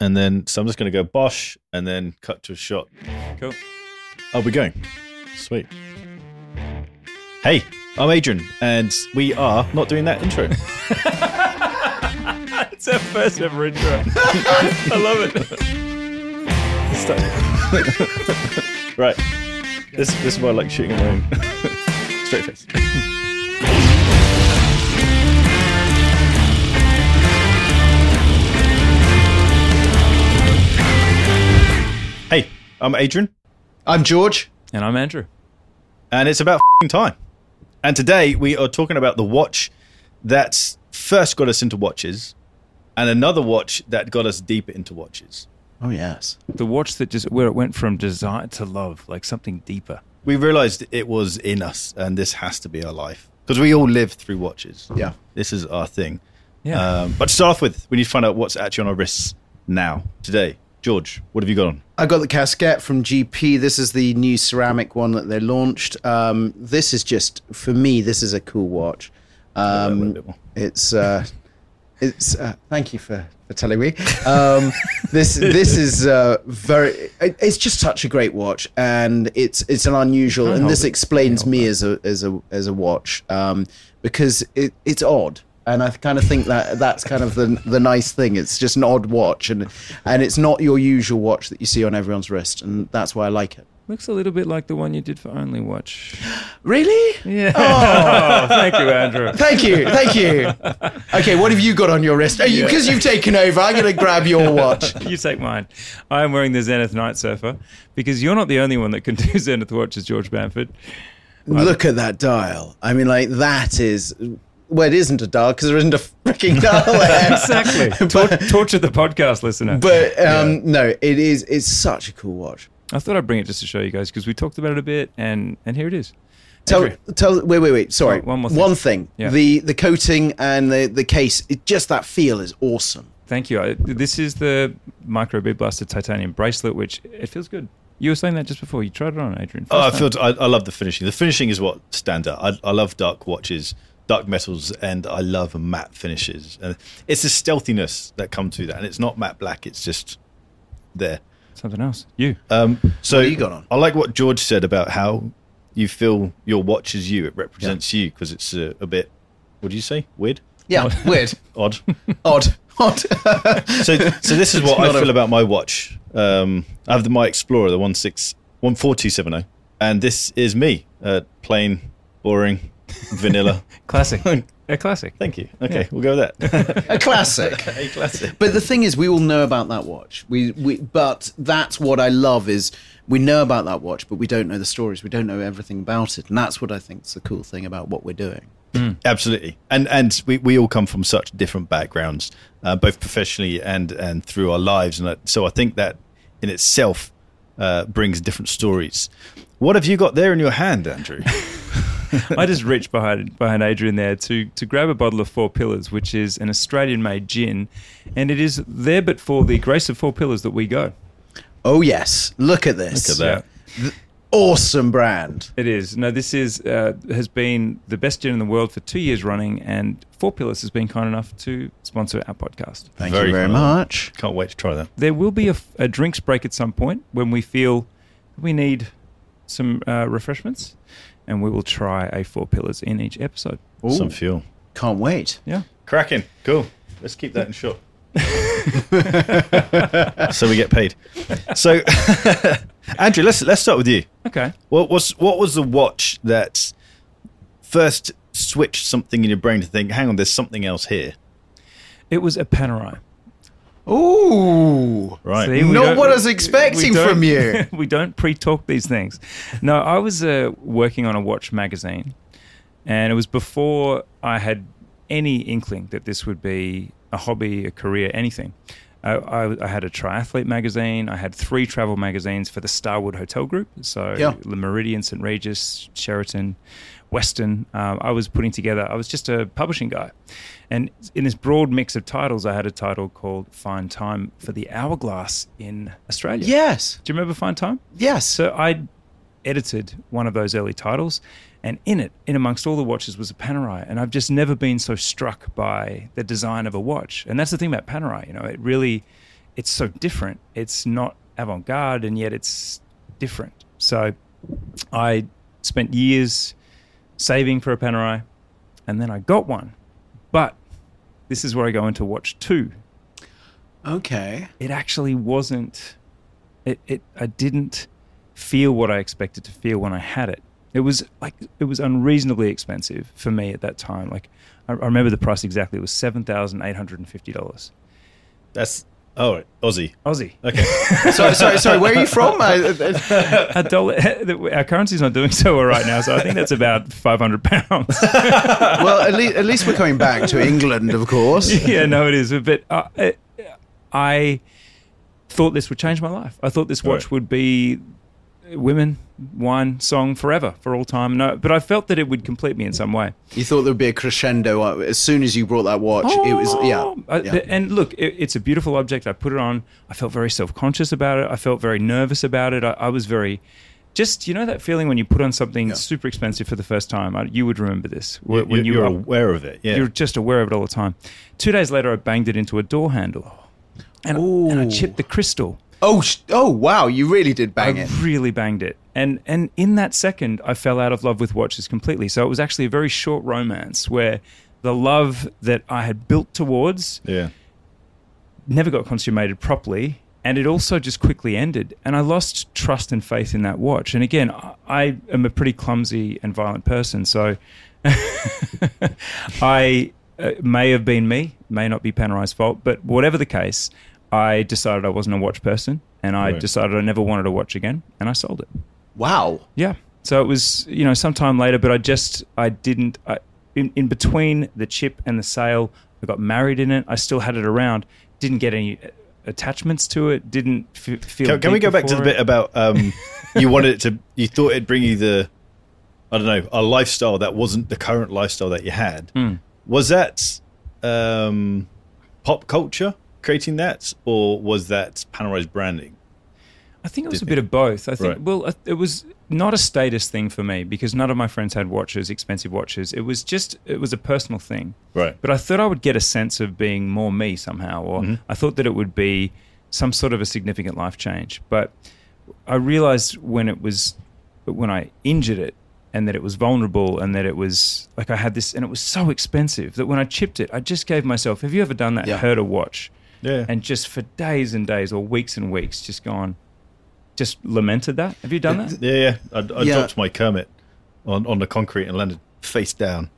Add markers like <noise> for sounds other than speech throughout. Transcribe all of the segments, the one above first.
and then so I'm just going to go Bosch, and then cut to a shot. Cool. Oh, we're going. Sweet. Hey, I'm Adrian, and we are not doing that intro. <laughs> It's our first ever intro. <laughs> I love it. <laughs> right. This this is why I like shooting at my own straight face. Hey, I'm Adrian, I'm George. And I'm Andrew. and it's about effing time. And today we are talking about the watch that first got us into watches, and another watch that got us deeper into watches. Oh yes. The watch that just where it went from desire to love, like something deeper. We realized it was in us, and this has to be our life because we all live through watches. Yeah. This is our thing. Yeah. Um, but to start off with, we need to find out what's actually on our wrists now, today. George, what have you got on? I got the casquette from GP. This is the new ceramic one that they launched. Um, this is just for me. This is a cool watch. Um, it's uh, it's. Uh, thank you for, for telling me. Um, <laughs> this this is uh, very. it- It's just such a great watch, and it's it's an unusual. And this it. explains me as a as a as a watch um, because it, it's odd. And I kind of think that that's kind of the the nice thing. It's just an odd watch, and and it's not your usual watch that you see on everyone's wrist, and that's why I like it. Looks a little bit like the one you did for Only Watch. <gasps> Really? Yeah. Oh, <laughs> thank you, Andrew. Thank you, thank you. <laughs> Okay, what have you got on your wrist? Because you've taken over, I'm going to grab your <laughs> watch. You take mine. I am wearing the Zenith Night Surfer because you're not the only one that can do Zenith watches, George Bamford. Look at that dial. I mean, like that is. Well, it isn't a dial because there isn't a freaking dial <laughs> there. Exactly. <laughs> Tor- torture the podcast listener. But um, no, it is. It's such a cool watch. I thought I'd bring it just to show you guys because we talked about it a bit, and and here it is. Tell, Andrew. tell. Wait, wait, wait. Sorry. Oh, one more thing. One thing. Yeah. The the coating and the the case. It, just that feel is awesome. Thank you. I, this is the Micro Bead Blaster titanium bracelet, which it feels good. You were saying that just before. You tried it on, Adrian. Oh, I feel I, I love the finishing. The finishing is what stands out. I, I love dark watches, dark metals, and I love matte finishes. And it's the stealthiness that comes to that, and it's not matte black. It's just there. something else. You. Um, so What you got on? I like what George said about how you feel your watch is you. It represents you because it's a, a bit. What do you say? Weird, Yeah. Weird. <laughs> <laughs> odd. Odd. Odd. <laughs> so, so this is what I not a- feel about my watch. Um, I have the my Explorer, the one six one four two seven zero, and this is me, uh, plain, boring, vanilla. <laughs> Classic. a classic. Thank you. Okay, we'll go with that. <laughs> a classic. <laughs> a classic. But the thing is, we all know about that watch. We, we, but that's what I love is we know about that watch, but we don't know the stories. We don't know everything about it, and that's what I think is the cool thing about what we're doing. Absolutely, and and we, we all come from such different backgrounds, uh, both professionally and and through our lives, and so I think that in itself uh, brings different stories. What have you got there in your hand, Andrew? <laughs> I just reached behind behind Adrian there to to grab a bottle of Four Pillars, which is an Australian-made gin, and it is there but for the grace of Four Pillars that we go. Oh yes, look at this. Look at that. Awesome brand. It is. No, this is uh, has been the best gin in the world for two years running, and Four Pillars has been kind enough to sponsor our podcast. Thank Very you very cool. much. Can't wait to try that. There will be a, a drinks break at some point when we feel we need some uh, refreshments, and we will try a Four Pillars in each episode. Ooh, Some fuel. can't wait. Yeah. Cracking. Cool. Let's keep that in shot. <laughs> so we get paid. So, <laughs> Andrew, let's let's start with you. Okay. What was what was the watch that first switched something in your brain to think, hang on, there's something else here? It was a Panerai. Ooh. Right. See, Not what I was expecting from you. <laughs> we don't pre-talk these things. No, I was uh, working on a watch magazine, and it was before I had any inkling that this would be a hobby, a career, anything. I, I, I had a triathlete magazine. I had three travel magazines for the Starwood Hotel Group. So Yeah. the Méridien, St Regis, Sheraton, Westin. Um, I was putting together. I was just a publishing guy, and in this broad mix of titles, I had a title called "Fine Time" for the Hourglass in Australia. Yes. Do you remember Fine Time? Yes. So I edited one of those early titles, and in it, in amongst all the watches, was a Panerai, and I've just never been so struck by the design of a watch. And that's the thing about Panerai, you know, it really it's so different. It's not avant garde, and yet it's different. So I spent years saving for a Panerai, and then I got one. But this is where I go into watch two. Okay. It actually wasn't. It, it I didn't feel what I expected to feel when I had it. It was like it was unreasonably expensive for me at that time. Like I, I remember the price exactly. It was seven thousand eight hundred and fifty dollars. That's oh right, Aussie. Aussie. Okay. <laughs> sorry, sorry, sorry. Where are you from? <laughs> Our dollar, <laughs> our currency's not doing so well right now, so I think that's about five hundred pounds. well, at least, at least we're coming back to England, of course. yeah, no, it is. But uh, I thought this would change my life. I thought this watch Right. would be women, wine, song forever, for all time. No, but I felt that it would complete me in some way. You thought there would be a crescendo uh, as soon as you brought that watch. it was yeah. Oh, I- yeah. And look, it, it's a beautiful object. I put it on. I felt very self conscious about it. I felt very nervous about it. I, I was very. Just you know that feeling when you put on something Yeah. super expensive for the first time. I, you would remember this You, when you you're were aware of it. Yeah. you're just aware of it all the time. Two days later, I banged it into a door handle, and, and I chipped the crystal. Oh, sh- oh, wow! You really did bang it. I it. really banged it, and and in that second, I fell out of love with watches completely. So it was actually a very short romance where the love that I had built towards yeah. never got consummated properly. And it also just quickly ended. And I lost trust and faith in that watch. And again, I- I am a pretty clumsy and violent person. So <laughs> I uh, may have been me, may not be Panerai's fault. But whatever the case, I decided I wasn't a watch person. And I Right. decided I never wanted to watch again. And I sold it. Wow. Yeah. So it was, you know, sometime later, but I just, I didn't, I, in, in between the chip and the sale, I got married in it. I still had it around. Didn't get any uh, attachments to it. Didn't f- feel. Can, can we go back to the for bit about um, <laughs> you wanted it to? You thought it'd bring you the, I don't know, a lifestyle that wasn't the current lifestyle that you had. Mm. Was that um, pop culture creating that, or was that Panerai's branding? I think it was a bit of both. I think, Right. well, it was not a status thing for me because none of my friends had watches, expensive watches. It was just, it was a personal thing. Right. But I thought I would get a sense of being more me somehow, or Mhm. I thought that it would be some sort of a significant life change. But I realized when it was, when I injured it, and that it was vulnerable, and that it was like I had this, and it was so expensive that when I chipped it, I just gave myself. Have you ever done that? Yeah. Hurt a watch, Yeah. and just for days and days, or weeks and weeks, just gone, just lamented that. Have you done that? Yeah, yeah. I, I Yeah. dropped my Kermit on, on the concrete and landed face down,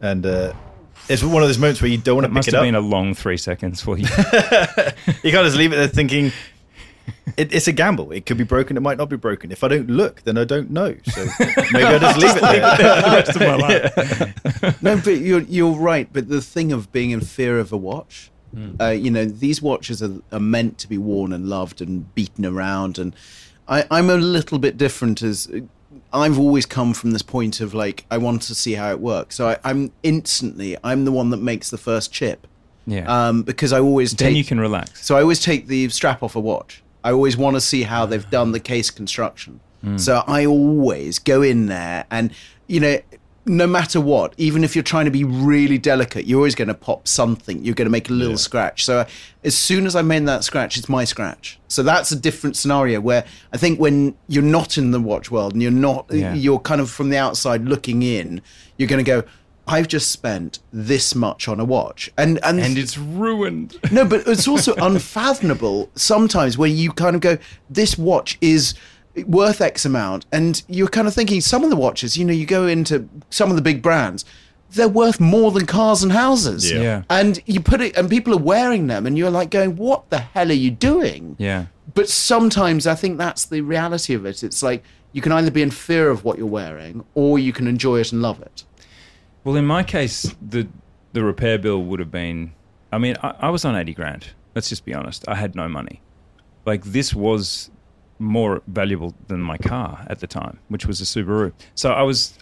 and uh, it's one of those moments where you don't want It to must pick it have been a long three seconds for you. <laughs> you can't just leave it there thinking <laughs> it, it's a gamble. It could be broken. It might not be broken. If I don't look, then I don't know. So <laughs> maybe I just leave it there. the rest of my life. no, but you're you're right. But the thing of being in fear of a watch, uh, you know, these watches are, are meant to be worn and loved and beaten around. And I, I'm a little bit different. As I've always come from this point of like, I want to see how it works. So I, I'm instantly, I'm the one that makes the first chip Yeah. um, because I always then you can relax. So I always take the strap off a watch. I always want to see how they've done the case construction. So I always go in there and, you know, no matter what, even if you're trying to be really delicate, you're always going to pop something. You're going to make a little Yeah. scratch. So as soon as I made that scratch, it's my scratch. So that's a different scenario where I think when you're not in the watch world and you're not, Yeah. you're kind of from the outside looking in, you're going to go, I've just spent this much on a watch. And, and, and it's ruined. no, but it's also <laughs> unfathomable sometimes where you kind of go, this watch is worth X amount. And you're kind of thinking, some of the watches, you know, you go into some of the big brands, they're worth more than cars and houses. Yeah. Yeah. And you put it, and people are wearing them, and you're like going, what the hell are you doing? Yeah. But sometimes I think that's the reality of it. It's like you can either be in fear of what you're wearing or you can enjoy it and love it. Well, in my case, the the repair bill would have been. I mean, I, I was on eighty grand. Let's just be honest. I had no money. Like this was more valuable than my car at the time, which was a Subaru. So I was,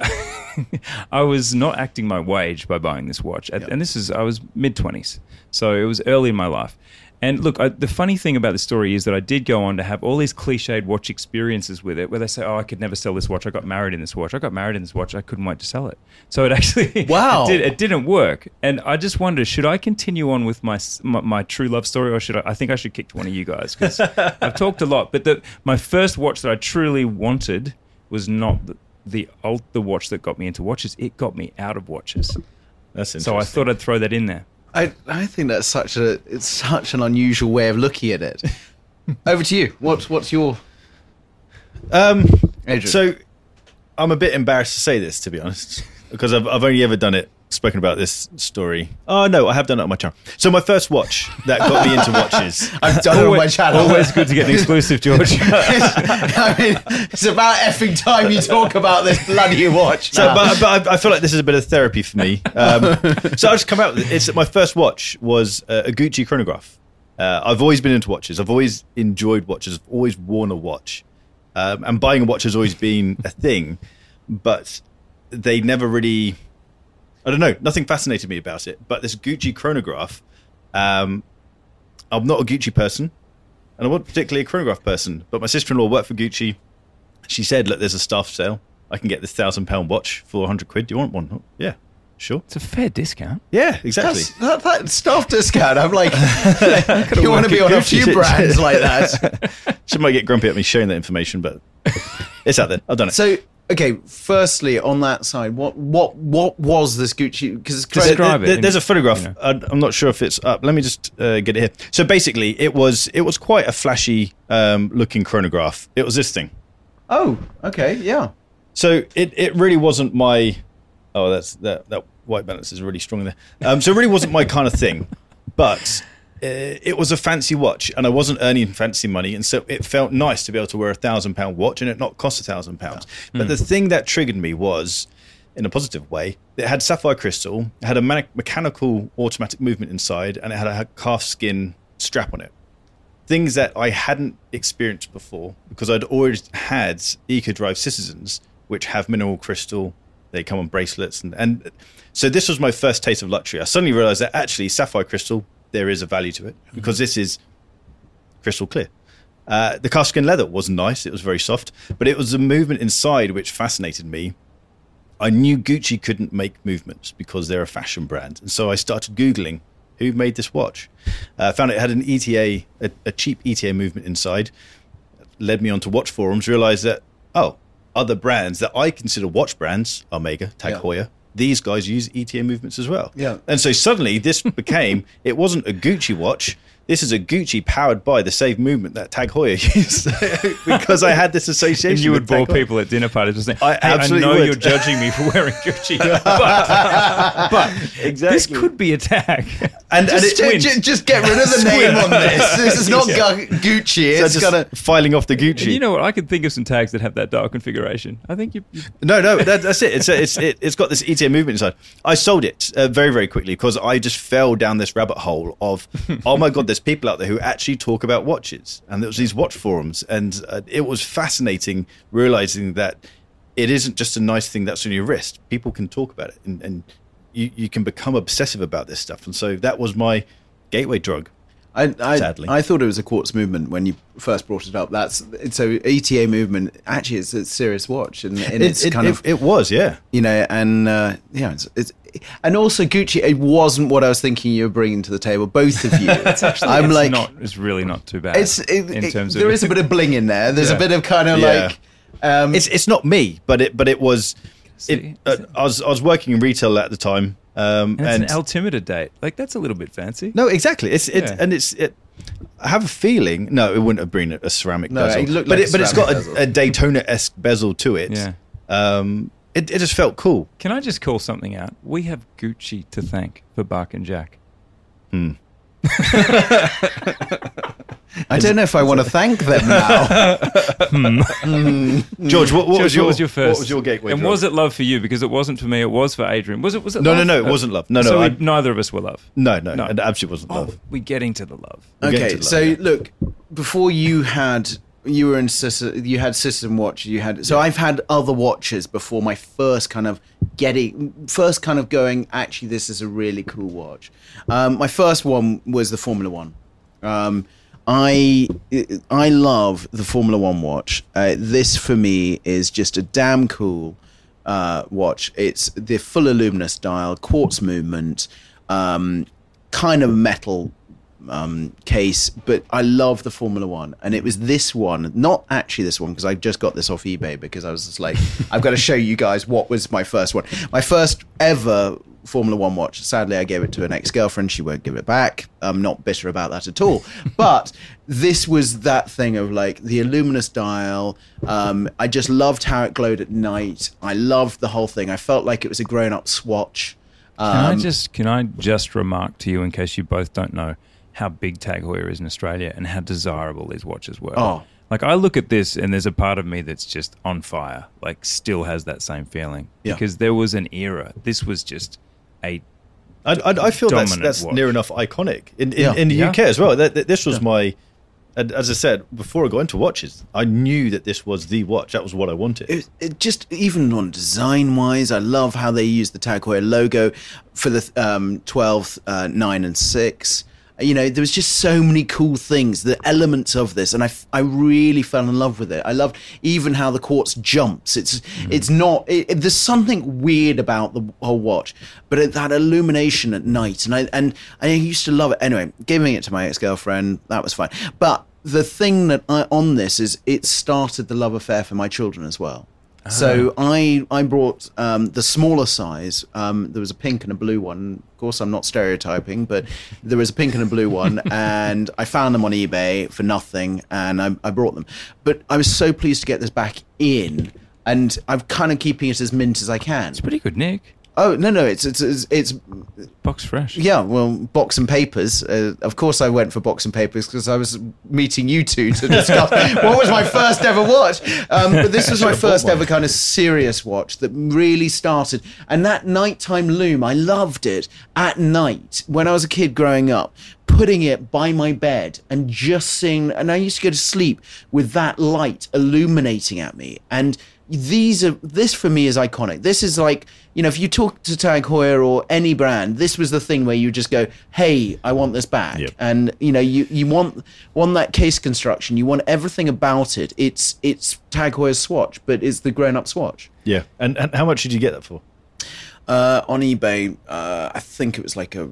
<laughs> I was not acting my wage by buying this watch. At, Yep. And this is I was mid twenties, so it was early in my life, And look, I, the funny thing about the story is that I did go on to have all these cliched watch experiences with it, where they say, "Oh, I could never sell this watch. I got married in this watch. I got married in this watch. I couldn't wait to sell it." So it <laughs> actually, Wow. it, did, it didn't work. And I just wonder, should I continue on with my my, my true love story, or should I? I think I should kick to one of you guys because <laughs> I've talked a lot. But the, my first watch that I truly wanted was not the the, old, the watch that got me into watches. It got me out of watches. That's interesting. So I thought I'd throw that in there. I, I think that's such a it's such an unusual way of looking at it. <laughs> Over to you. What's what's your Um, Adrian? so I'm a bit embarrassed to say this, to be honest, because I've, I've only ever done it, spoken about this story. Oh, no, I have done it on my channel. So my first watch that got me into watches. <laughs> I've done it on my channel. Always good to get an exclusive, George. <laughs> I mean, it's about effing time you talk about this bloody watch. So, but, but I, I feel like this is a bit of therapy for me. Um, <laughs> so I just come out with it. It's my first watch was uh, a Gucci chronograph. Uh, I've always been into watches. I've always enjoyed watches. I've always worn a watch, um, and buying a watch has always been a thing. But they never really. I don't know. Nothing fascinated me about it. But this Gucci chronograph, um, I'm not a Gucci person, and I'm not particularly a chronograph person. But my sister-in-law worked for Gucci. She said, "Look, there's a staff sale. I can get this thousand pound watch for 100 quid. Do you want one? Oh, yeah, sure. It's a fair discount. Yeah, exactly. That's, that, that staff discount. I'm like, <laughs> you want to be on a Gucci. few brands <laughs> like that. She might get grumpy at me sharing that information, but it's out there. I've done it. So, okay, firstly, on that side, what what what was this Gucci? Because it's Describe There- it there- in- there's a photograph. you know. I, I'm not sure if it's up. Let me just uh, get it here. So basically, it was it was quite a flashy um, looking chronograph. It was this thing. oh, okay, yeah. So it, it really wasn't my. Oh, that's that that white balance is really strong there. Um, so it really wasn't my kind of thing, but uh, it was a fancy watch, and I wasn't earning fancy money, and so it felt nice to be able to wear a thousand pound watch and it not cost a thousand pounds. But hmm. the thing that triggered me was. In a positive way, it had sapphire crystal, it had a mechanical automatic movement inside, and it had a calf skin strap on it things that I hadn't experienced before because I'd already had EcoDrive Citizens, which have mineral crystal. They come on bracelets, and, and so this was my first taste of luxury. I suddenly realized that actually sapphire crystal there is a value to it because this is crystal clear. Uh, the calfskin leather was nice; it was very soft, but it was the movement inside which fascinated me. I knew Gucci couldn't make movements because they're a fashion brand, and so I started googling who made this watch. Uh, found it had an ETA, a, a cheap ETA movement inside. Led me onto watch forums. Realized that oh, other brands that I consider watch brands, Omega, Tag Yeah. Heuer, these guys use ETA movements as well. Yeah. And so suddenly this became it wasn't a Gucci watch. This is a Gucci powered by the same movement that Tag Heuer <laughs> used because I had this association. And you would with bore Heuer. people at dinner parties. just saying, I hey, absolutely I know would." you're judging me for <laughs> wearing Gucci, <laughs> but, but Exactly. this could be a tag. And, and Just, it, ju- ju- just get rid of the name on this. This is not Gu- Gucci. so It's just gonna. filing off the Gucci. And you know what? I can think of some tags that have that dial configuration. I think you. you No, no, that, that's it. It's it's it, it's got this ETA movement inside. I sold it uh, very very quickly because I just fell down this rabbit hole of oh my god, there's people out there who actually talk about watches, and there was these watch forums, and uh, it was fascinating realizing that it isn't just a nice thing that's on your wrist. People can talk about it, and, and you you can become obsessive about this stuff, and so that was my gateway drug. I, I, Sadly. I thought it was a quartz movement when you first brought it up. That's so ETA movement. Actually, it's a serious watch, and, and It, it's it, kind it, of it was, yeah. you know, and uh, yeah, it's, it's and also Gucci. It wasn't what I was thinking you were bringing to the table. Both of you. <laughs> it's actually, I'm it's like, not. It's really not too bad. it's it, in it- terms there of is a bit of bling in there. There's Yeah. a bit of kind of Yeah. like. Um, it's it's not me, but it but it was. It, uh, I was I was working in retail at the time, um, And and, an altimeter date. Like that's a little bit fancy. no, exactly. It's it Yeah. and it's it. I have a feeling. No, it wouldn't have been a, a ceramic No, bezel, it looked but like it a but it's got a, a Daytona esque bezel to it. Yeah. Um, it it just felt cool. Can I just call something out? We have Gucci to thank for Bark and Jack. Hmm. <laughs> I don't know if I want to thank them now. <laughs> Hmm. Hmm. George, what, what, George, was, your, what was your first? What was your gateway? And drug? was it love for you? Because it wasn't for me. It was for Adrian. Was it? Was it? No, no, love? no, it Uh, wasn't love. No, no, So I- we, neither of us were love. No, no, No. it absolutely wasn't Oh, love. we're getting to the love. We'll get okay, to that, so yeah. look, before you had you were in system, you had system watch. You had so I've had other watches before my first kind of getting first kind of going. Actually, this is a really cool watch. Um, my first one was the Formula One. Um, I I love the Formula One watch. Uh, this for me is just a damn cool uh, watch. It's the full aluminous dial, quartz movement, um, kind of metal um, case, but I love the Formula One, and it was this one, not actually this one, because I just got this off eBay because I was just like, <laughs> I've got to show you guys what was my first one, my first ever Formula One watch. Sadly, I gave it to an ex girlfriend. She won't give it back. I'm not bitter about that at all. <laughs> but this was that thing of like the luminous dial. Um, I just loved how it glowed at night. I loved the whole thing. I felt like it was a grown up swatch. Can I Um, just can I just remark to you in case you both don't know how big Tag Heuer is in Australia and how desirable these watches were. Oh. Like I look at this and there's a part of me that's just on fire, like still has that same feeling. Yeah. Because there was an era. This was just a I, I, I feel that's, that's watch. near enough iconic in, in, Yeah. in the Yeah. UK as well. That, that- this was my, as I said before I got into watches, I knew that this was the watch. That was what I wanted. it, it just even on design wise, I love how they use the Tag Heuer logo for the um, 12, uh, 9, and 6. You know, there was just so many cool things, the elements of this, and I, I really fell in love with it. I loved even how the quartz jumps. It's mm. it's not. It, it- there's something weird about the whole watch, but it, that illumination at night, and I and I used to love it. Anyway, giving it to my ex girlfriend, that was fine. But the thing that I, on this is it started the love affair for my children as well. So I I brought um, the smaller size. Um, there was a pink and a blue one. Of course, I'm not stereotyping, but there was a pink and a blue one, <laughs> and I found them on eBay for nothing, and I, I brought them. But I was so pleased to get this back in, and I'm kind of keeping it as mint as I can. it's pretty good, Nick. Oh no, no, it's it's it's, it's Box fresh. yeah, well, box and papers. Uh, of course, I went for box and papers because I was meeting you two to discuss <laughs> what was my first ever watch. Um, but this was <laughs> my first ever kind of serious watch that really started. And that nighttime loom, I loved it at night when I was a kid growing up. Putting it by my bed and just seeing, and I used to go to sleep with that light illuminating at me. And these are this for me is iconic. This is like you know if you talk to Tag Heuer or any brand, this was the thing where you just go, "Hey, I want this back," Yep. and you know you you want want that case construction, you want everything about it. It's it's Tag Heuer's swatch, but it's the grown up swatch. yeah. And, and how much did you get that for? Uh, on eBay, uh, I think it was like a.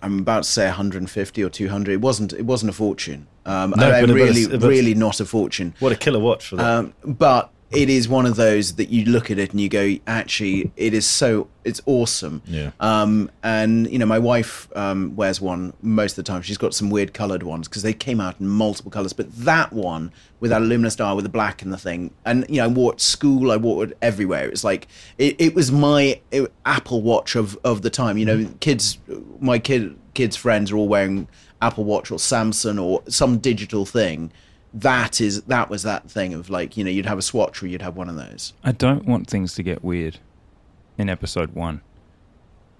I'm about to say 150 or 200. It wasn't. It wasn't a fortune. Um, No, I, I but it- but really, but- really not a fortune. What a killer watch for that. Um, but it is one of those that you look at it and you go, actually, it is so, it's awesome. Yeah. Um, and you know, my wife um, wears one most of the time. She's got some weird coloured ones because they came out in multiple colours. But that one with that luminous dial with the black and the thing, and you know, I wore it at school. I wore it everywhere. It was like it, it was my uh, Apple Watch of of the time. You know, kids, my kid kids' friends are all wearing Apple Watch or Samsung or some digital thing that is that was that thing of like you know you'd have a swatch or you'd have one of those I don't want things to get weird in episode one.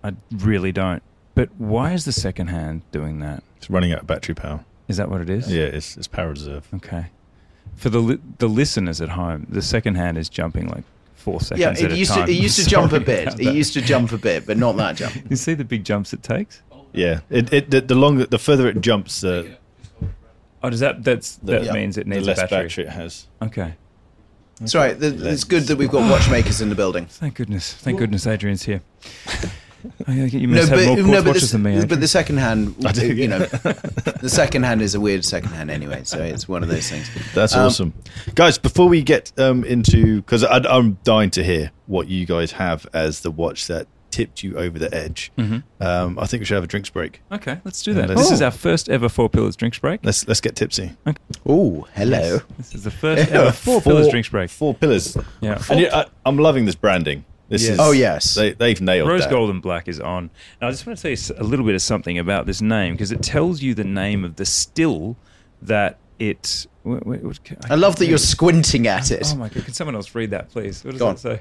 I really don't. But why is the second hand doing that? it's running out of battery power. Is that what it is? Yeah, it's, it's power reserve. Okay. For the li- the listeners at home, the second hand is jumping like four seconds yeah at it a used time. to it used to <laughs> jump a bit it that. used to jump a bit but not that jump <laughs> You see the big jumps it takes? Yeah, it, it the, the longer the further it jumps, uh, Oh, does that that's that Yeah. means it the needs less a battery? battery it has. Okay. it's all right th- it's good that we've got watchmakers in the building Thank goodness. Thank goodness Adrian's here. <laughs> Yeah, you no must have but, more no, quartz but, watches this, than me. Adrian. but the second hand <laughs> I do, you know the second hand is a weird second hand anyway so it's one of those things That's Um, awesome, guys. Before we get um, into, because I'm dying to hear what you guys have as the watch that tipped you over the edge. Mhm. Um, I think we should have a drinks break. Okay, let's do that. let's- This is Oh. our first ever Four Pillars drinks break. Let's let's get tipsy. oh hello This is the first <laughs> ever Four, Pillars drinks break. Four pillars. Yeah. And yeah, I, I'm loving this branding. This Yes. is oh yes They, they've nailed Rose that. gold and black is on. Now, I just want to tell you s- a little bit of something about this name because it tells you the name of the still that it. wh- wh- what ca- I love that you're squinting at it Oh my god! Can someone else read that, please? What does Go that on. say?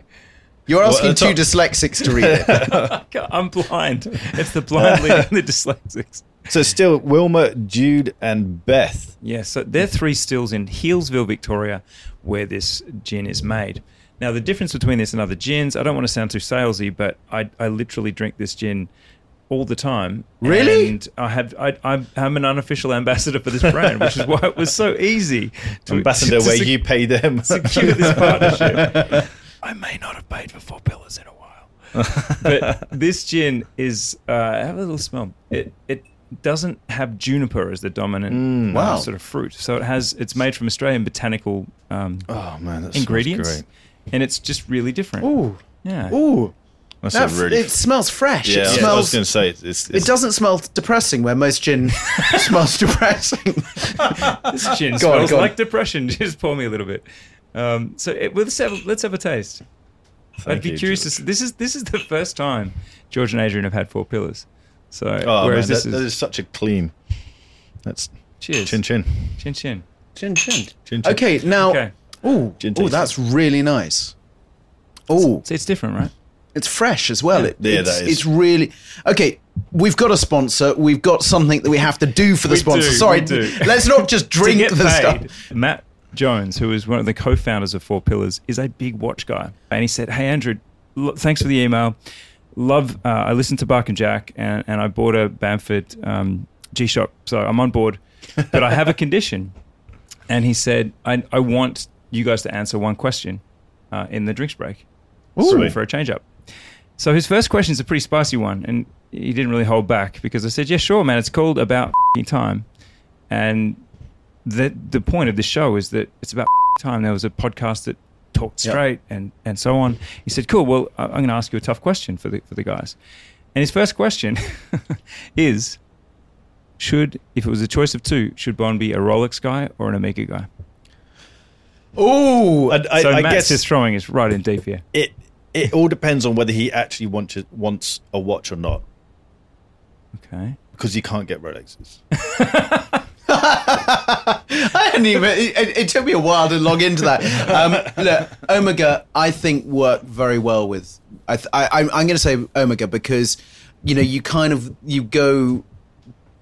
You're asking at the two top- dyslexics to read it <laughs> I can't- I'm blind. It's the blind leading the dyslexics. So still, Wilma, Jude, and Beth. Yeah, so they're three stills in Healesville, Victoria, where this gin is made. Now, the difference between this and other gins, I don't want to sound too salesy, but I, I literally drink this gin all the time. Really? And I have I, I'm, I'm an unofficial ambassador for this brand, which is why it was so easy to Ambassador, to where sec- you pay them. secure this <laughs> partnership. I may not have paid for four pillars in a while, but <laughs> this gin is uh, have a little smell. It it doesn't have juniper as the dominant Mm. uh, Wow. sort of fruit. So it has it's made from Australian botanical um, oh man, that's ingredients, Great. and it's just really different. Ooh, Yeah. ooh. That's That, a really. it smells fresh. yeah, it I was- I was going to say it's. it's, it doesn't smell depressing where most gin <laughs> smells depressing. <laughs> This gin Go on, smells on. like depression. Just pour me a little bit. Um, so it, well, let's have let's have a taste. I'd be you, curious to. George. See, this is this is the first time George and Adrian have had four pillars. So Oh whereas man, this that, is, that is such a clean. That's cheers chin chin chin chin. Chin chin. chin chin. Okay, now. Okay, Ooh, Gin ooh, tasting. that's really nice. Ooh, so it's different, right? it's fresh as well. It, Yeah, it's, that is. it's really okay. We've got a sponsor. We've got something that we have to do for the We sponsor. do, Sorry, we do. let's not just <laughs> drink the paid, stuff. Matt Jones, who is one of the co-founders of Four Pillars, is a big watch guy, and he said, "Hey Andrew, thanks for the email. Love, uh, I listened to Bark and Jack, and, and I bought a Bamford um, G Shock, so I'm on board, but I have a condition." <laughs> And he said, "I, I want you guys to answer one question uh, in the drinks break, so for a change up." So his first question is a pretty spicy one, and he didn't really hold back because I said, "Yeah, sure, man. It's called about time." And the the point of the show is that it's about <laughs> time. There was a podcast that talked Yep. straight and and so on. He said, "Cool. Well, I- I'm going to ask you a tough question for the for the guys." And his first question <laughs> is, should if it was a choice of two, should Bond be a Rolex guy or an Omega guy? Oh, I, I, so I Matt's guess just throwing us right in deep here. it it all depends on whether he actually wants wants a watch or not, Okay. because you can't get Rolexes. <laughs> <laughs> I hadn't even. It, it took me a while to log into that. Um, look, Omega, I think worked very well with. I, th- I I'm, I'm going to say Omega because you know you kind of you go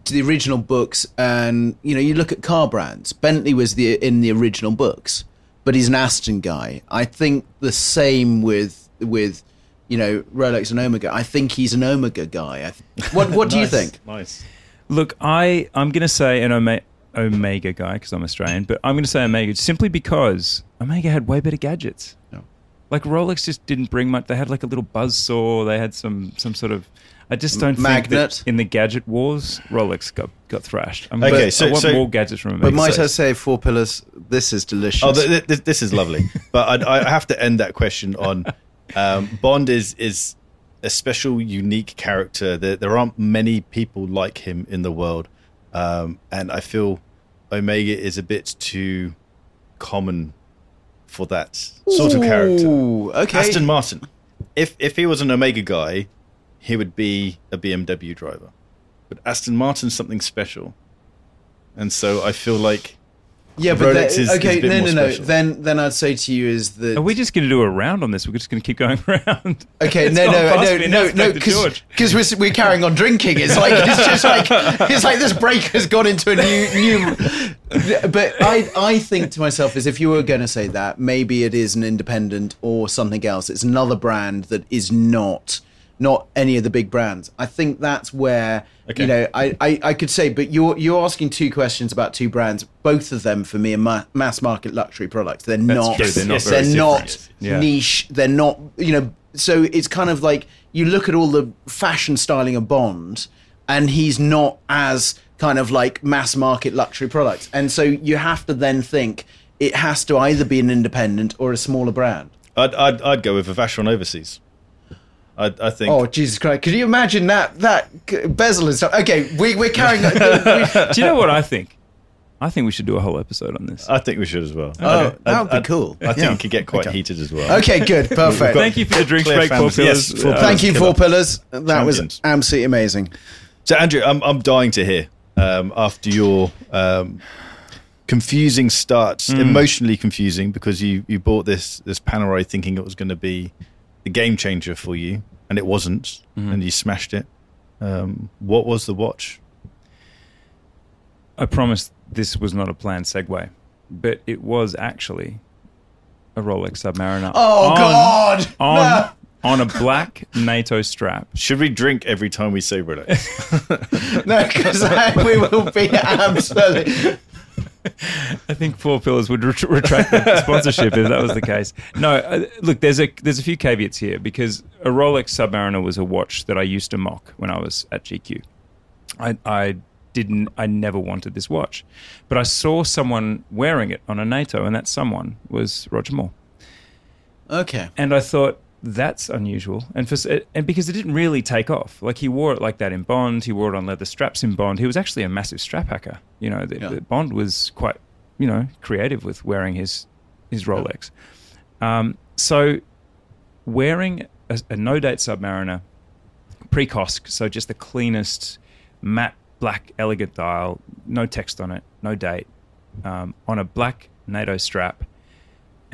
to the original books and you know you look at car brands. Bentley was the in the original books, but he's an Aston guy. I think the same with with you know Rolex and Omega. I think he's an Omega guy. Th- what what do you <laughs> think? Nice. Look, I I'm going to say an Ome- Omega guy because I'm Australian, but I'm going to say Omega simply because Omega had way better gadgets. Yeah. Like Rolex just didn't bring much. They had like a little buzz saw. They had some some sort of. I just don't think that in the gadget wars, Rolex got got thrashed. I mean, Okay, I so- want so- more gadgets from Omega. But might so- I say, Four Pillars? This is delicious. Oh, th- th- th- this is lovely. <laughs> but I, I have to end that question on um, Bond is is a special, unique character. There, there aren't many people like him in the world, um, and I feel Omega is a bit too common for that sort of character. Okay. Aston Martin. If if he was an Omega guy, he would be a BMW driver. But Aston Martin's something special, and so I feel like yeah, but Rolex that- is- is okay. a bit no, no, no. Then, then I'd say to you is that Are we just going to do a round on this? We're just going to keep going <laughs> around. okay? It's no, no, no, no, it's no, back because we're we're carrying on drinking. It's like it's just <laughs> like it's like this break has gone into a new new. <laughs> But I I think to myself is if you were going to say that maybe it is an independent or something else. It's another brand that is not not any of the big brands. I think that's where Okay. you know I, I, I could say, but you're you're asking two questions about two brands. Both of them for me are ma- mass market luxury products. They're not. true, they're not they're not. Yeah. niche. They're not. You know. So it's kind of like you look at all the fashion styling of Bond, and he's not as kind of like mass market luxury products. And so you have to then think it has to either be an independent or a smaller brand. I'd I'd, I'd go with a Vacheron Overseas. I I think. Oh Jesus Christ! Could you imagine that that bezel and stuff? Okay, we we're carrying. <laughs> we, Do you know what I think? I think we should do a whole episode on this. I think we should as well. Oh, I- that would be I- cool. I think Yeah. it could get quite Okay. heated as well. okay, good, <laughs> perfect. Thank you for the drinks break, Four families. Yes, Four Uh, Pillars. Thank you, Killer. Four Pillars. That was absolutely amazing. So Andrew, I'm I'm dying to hear um, after your um, confusing starts, Hmm. emotionally confusing, because you you bought this this Panerai thinking it was going to be the game changer for you, and it wasn't, Hmm. and you smashed it. Um, what was the watch? I promise this was not a planned segue, but it was actually a Rolex Submariner. Oh on, God! On No. on a black NATO strap. Should we drink every time we say Rolex? <laughs> no, because we will be <laughs> absolutely. <laughs> I think Four Pillars would ret- retract the <laughs> sponsorship if that was the case. No, uh, look, there's a there's a few caveats here because a Rolex Submariner was a watch that I used to mock when I was at GQ. I, I didn't, I never wanted this watch, but I saw someone wearing it on a NATO, and that someone was Roger Moore. Okay. And I thought that's unusual, and for and because it didn't really take off. Like he wore it like that in Bond, he wore it on leather straps in Bond. He was actually a massive strap hacker. You know, the, Yeah. the Bond was quite, you know, creative with wearing his his Rolex. Um, so wearing a, a no date Submariner pre-Cosc, so just the cleanest matte black elegant dial, no text on it, no date, um, on a black NATO strap,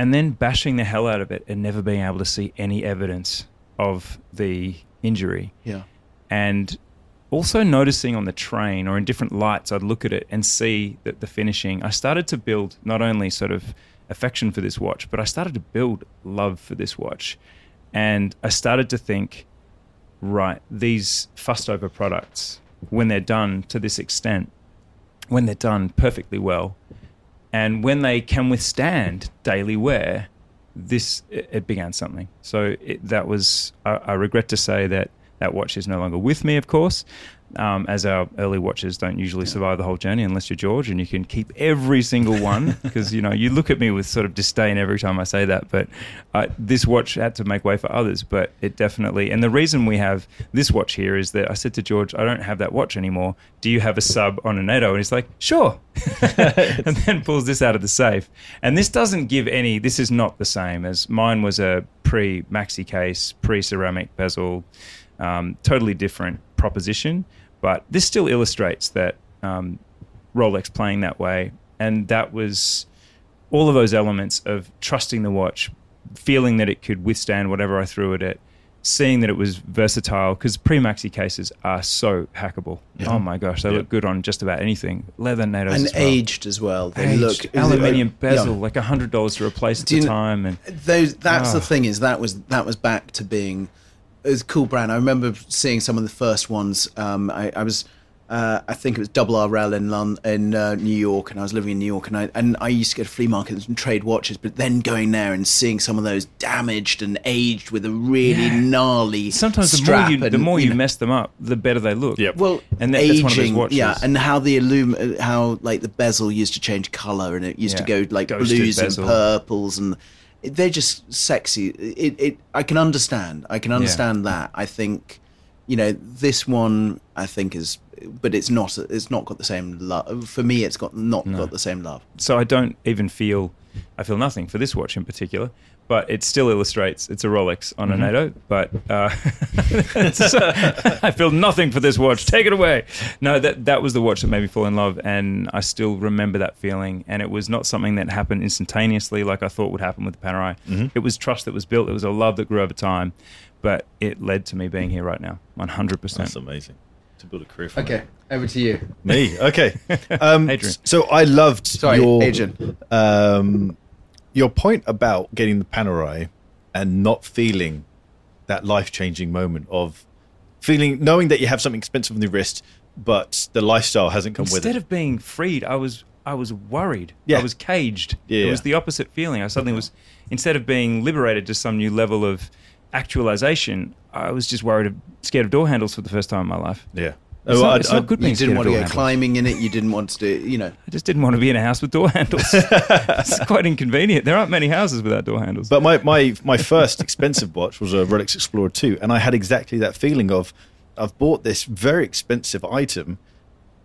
and then bashing the hell out of it and never being able to see any evidence of the injury. Yeah. And also noticing on the train or in different lights, I'd look at it and see that the finishing. I started to build not only sort of affection for this watch, but I started to build love for this watch. And I started to think, right, these fussed over products, when they're done to this extent, when they're done perfectly well, and when they can withstand daily wear, this it, began something. So it, that was. I, I regret to say that that watch is no longer with me, of course, um, as our early watches don't usually survive the whole journey unless you're George and you can keep every single one <laughs> because you know you look at me with sort of disdain every time I say that. But uh, this watch had to make way for others, but it definitely. And the reason we have this watch here is that I said to George, I don't have that watch anymore. Do you have a sub on a NATO? And he's like, sure. <laughs> <laughs> and then pulls this out of the safe. And this doesn't give any. This is not the same as mine was a pre maxi case, pre ceramic bezel, um, totally different proposition. But this still illustrates that um, Rolex playing that way, and that was all of those elements of trusting the watch, feeling that it could withstand whatever I threw at it, seeing that it was versatile because pre-maxi cases are so hackable. Oh my gosh, they Yeah. look good on just about anything. Leather NATOs And as well. aged as well. They Aged, look aluminium yeah. bezel, like a hundred dollars to replace at Do the you kn- time, and those that's the Ah. thing is that was that was back to being it was a cool brand. I remember seeing some of the first ones. Um, I, I was uh, I think it was Double RL in Lon- in uh, New York, and I was living in New York, and I and I used to go to flea markets and trade watches, but then going there and seeing some of those damaged and aged with a really Yeah. gnarly sometimes the more strap you the more you know, mess them up, the better they look. Yep. well, And that- aging, that's one of those watches. yeah, and how the illum, how like the bezel used to change color, and it used Yeah. to go like Ghosted blues bezel. and purples, and it, they're just sexy. It, it, I can understand. I can understand that. I think, you know, this one I think is, but it's not. It's not got the same love for me. It's got not got the same love. so I don't even feel I feel nothing for this watch in particular, but it still illustrates it's a Rolex on a NATO. But uh, <laughs> <laughs> I feel nothing for this watch. Take it away. No, that that was the watch that made me fall in love, and I still remember that feeling. And it was not something that happened instantaneously, like I thought would happen with the Panerai. It was trust that was built. It was a love that grew over time, but it led to me being here right now, one hundred percent. That's amazing to build a career from. Okay, over to you. Me. Okay. <laughs> Um, Adrian. So I loved Sorry, your Adrian. um, your point about getting the Panerai and not feeling that life changing moment of feeling knowing that you have something expensive on the wrist, but the lifestyle hasn't come with it. Instead of being freed, I was I was worried. Yeah. I was caged. Yeah, it was the opposite feeling. I suddenly was instead of being liberated to some new level of actualization, I was just worried, of, scared of door handles for the first time in my life. yeah. It's Oh, not- it's I- not good You being didn't want to go handles. climbing in it. You didn't want to do. You know. <laughs> I just didn't want to be in a house with door <laughs> handles. it's <laughs> quite inconvenient. There aren't many houses without door handles. But my, my, my first expensive watch was a Rolex Explorer 2, and I had exactly that feeling of I've bought this very expensive item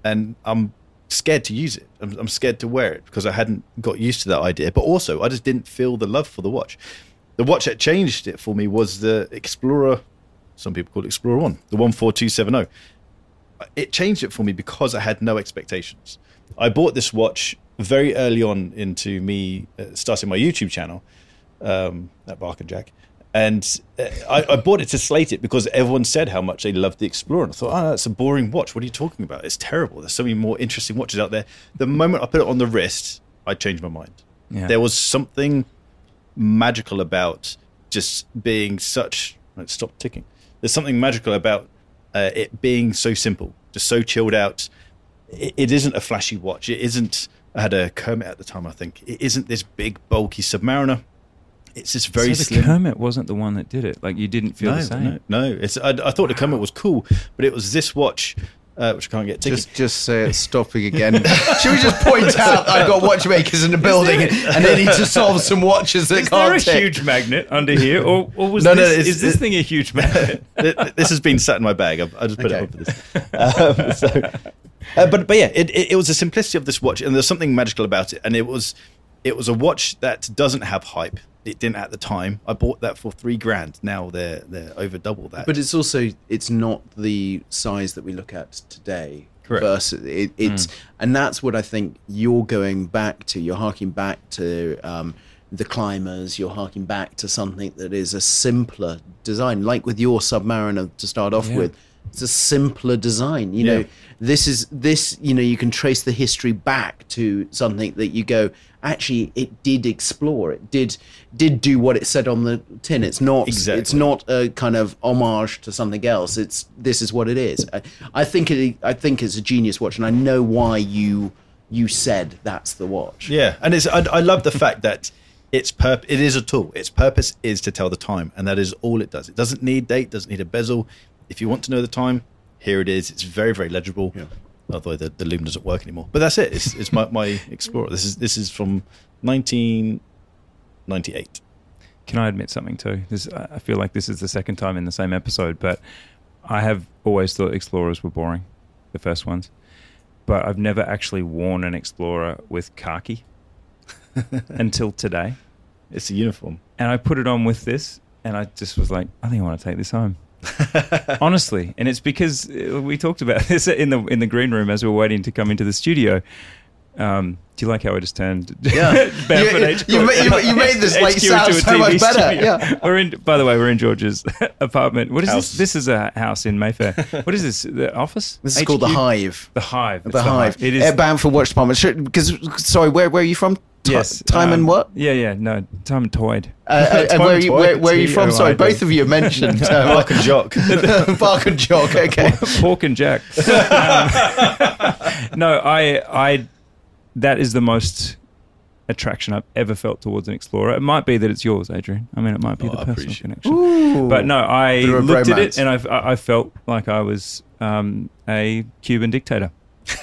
and I'm scared to use it. I'm, I'm scared to wear it because I hadn't got used to that idea. But also, I just didn't feel the love for the watch. The watch that changed it for me was the Explorer, some people call it Explorer 1, the 14270 it changed it for me because I had no expectations. I bought this watch very early on into me uh, starting my YouTube channel um, at Bark and Jack, and uh, I, I bought it to slate it because everyone said how much they loved the Explorer. And I thought, oh, that's a boring watch. What are you talking about? It's terrible. There's so many more interesting watches out there. The moment I put it on the wrist, I changed my mind. Yeah. There was something magical about just being such it stopped ticking. There's something magical about uh, it being so simple, just so chilled out. It, it isn't a flashy watch. It isn't. I had a Kermit at the time, I think. It isn't this big, bulky Submariner. It's just very so the slim. Kermit wasn't the one that did it. Like you didn't feel no, the same. no, no. It's. I, I thought the Kermit was cool, but it was this watch, uh, which I can't get ticking. Just, just say it's <laughs> stopping again. Should we just point <laughs> out I've got watchmakers in the building and they need to solve some watches that Is can't a tick? huge magnet under here, or, or was No, no, this, it's- is this it- thing a huge <laughs> magnet? Th- th- this has been sat in my bag. I've, I just put Okay. it on for this. Um, so, uh, but but yeah, it, it, it was the simplicity of this watch, and there's something magical about it. And it was it was a watch that doesn't have hype. It didn't at the time. I bought that for three grand. Now they're they're over double that. But it's also it's not the size that we look at today. Correct. Versus it, it's and that's what I think you're going back to. You're harking back to um, the climbers. You're harking back to something that is a simpler design, like with your Submariner to start off Yeah. with. It's a simpler design. You Yeah. know, this is this. You know, you can trace the history back to something that you go. Actually, it did explore. It did did do what it said on the tin. It's not. Exactly. It's not a kind of homage to something else. It's this is what it is. I, I think it. I think it's a genius watch, and I know why you you said that's the watch. yeah, and it's I, I love the fact that its purp it is a tool. Its purpose is to tell the time, and that is all it does. It doesn't need date. Doesn't need a bezel. If you want to know the time, here it is. It's very very legible. Yeah. Although the, the loom doesn't work anymore, but that's it. It's, it's my, my <laughs> Explorer. This is this is from 1998. Can I admit something too? This, I I feel like this is the second time in the same episode, but I have always thought Explorers were boring, the first ones. But I've never actually worn an Explorer with khaki <laughs> until today. It's a uniform. And I put it on with this, and I just was like, I think I want to take this home. <laughs> Honestly, and it's because uh, we talked about <laughs> this in the in the green room as we were waiting to come into the studio. Um, do you like how I just turned <laughs> Yeah. barefoot You- HQ you ma- you you made this, like, HQ sound into a so much TV better, studio? yeah. <laughs> we're in. By the way, we're in George's <laughs> apartment. What is House. this? This is a house in Mayfair. What is this? The office? This is called the Hive. The Hive. The, It's Hive. It is. At Bamford Watch Department. Because sorry, where where are you from? Ti- yes. Time and um, what? Yeah, yeah. No, time and Toyd. Uh, uh, and where, are you, where, where are you from? Sorry, both of you mentioned uh, Bark and Jock. Bark and Jock. Okay. Pork and Jack. Um, no, I, I, that is the most attraction I've ever felt towards an Explorer. It might be that it's yours, Adrian. I mean, it might be Oh, the I personal connection. Ooh. But no, I looked at it and I, I felt like I was um, a Cuban dictator. <laughs> <laughs>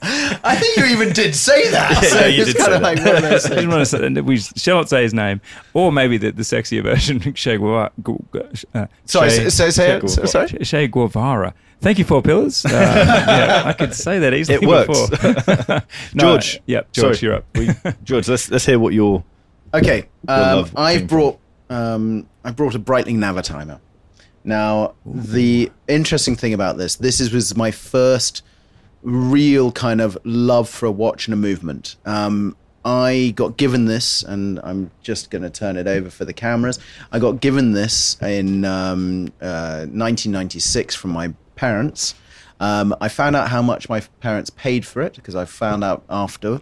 I think you even did say that. Yeah, so no, you did kind of that. like <laughs> one of those I things. didn't want to say, we shall not say his name, or maybe the, the sexier version, Che Guevara. Gu- gu- uh, Sorry, Che- say- say it. Che Guevara. Sorry? Che Guevara. Thank you, Four Pillars. Uh, <laughs> yeah, I could say that easily. It works. Before. <laughs> <laughs> No, George. Yeah, George, Sorry. you're up. We, George, let's let's hear what your Okay, um, love I've brought um, I brought a Breitling Navitimer. Now, the interesting thing about this, this is was my first real kind of love for a watch and a movement. Um, I got given this, and I'm just going to turn it over for the cameras. I got given this in um, uh, 1996 from my parents. Um, I found out how much my parents paid for it because I found out after.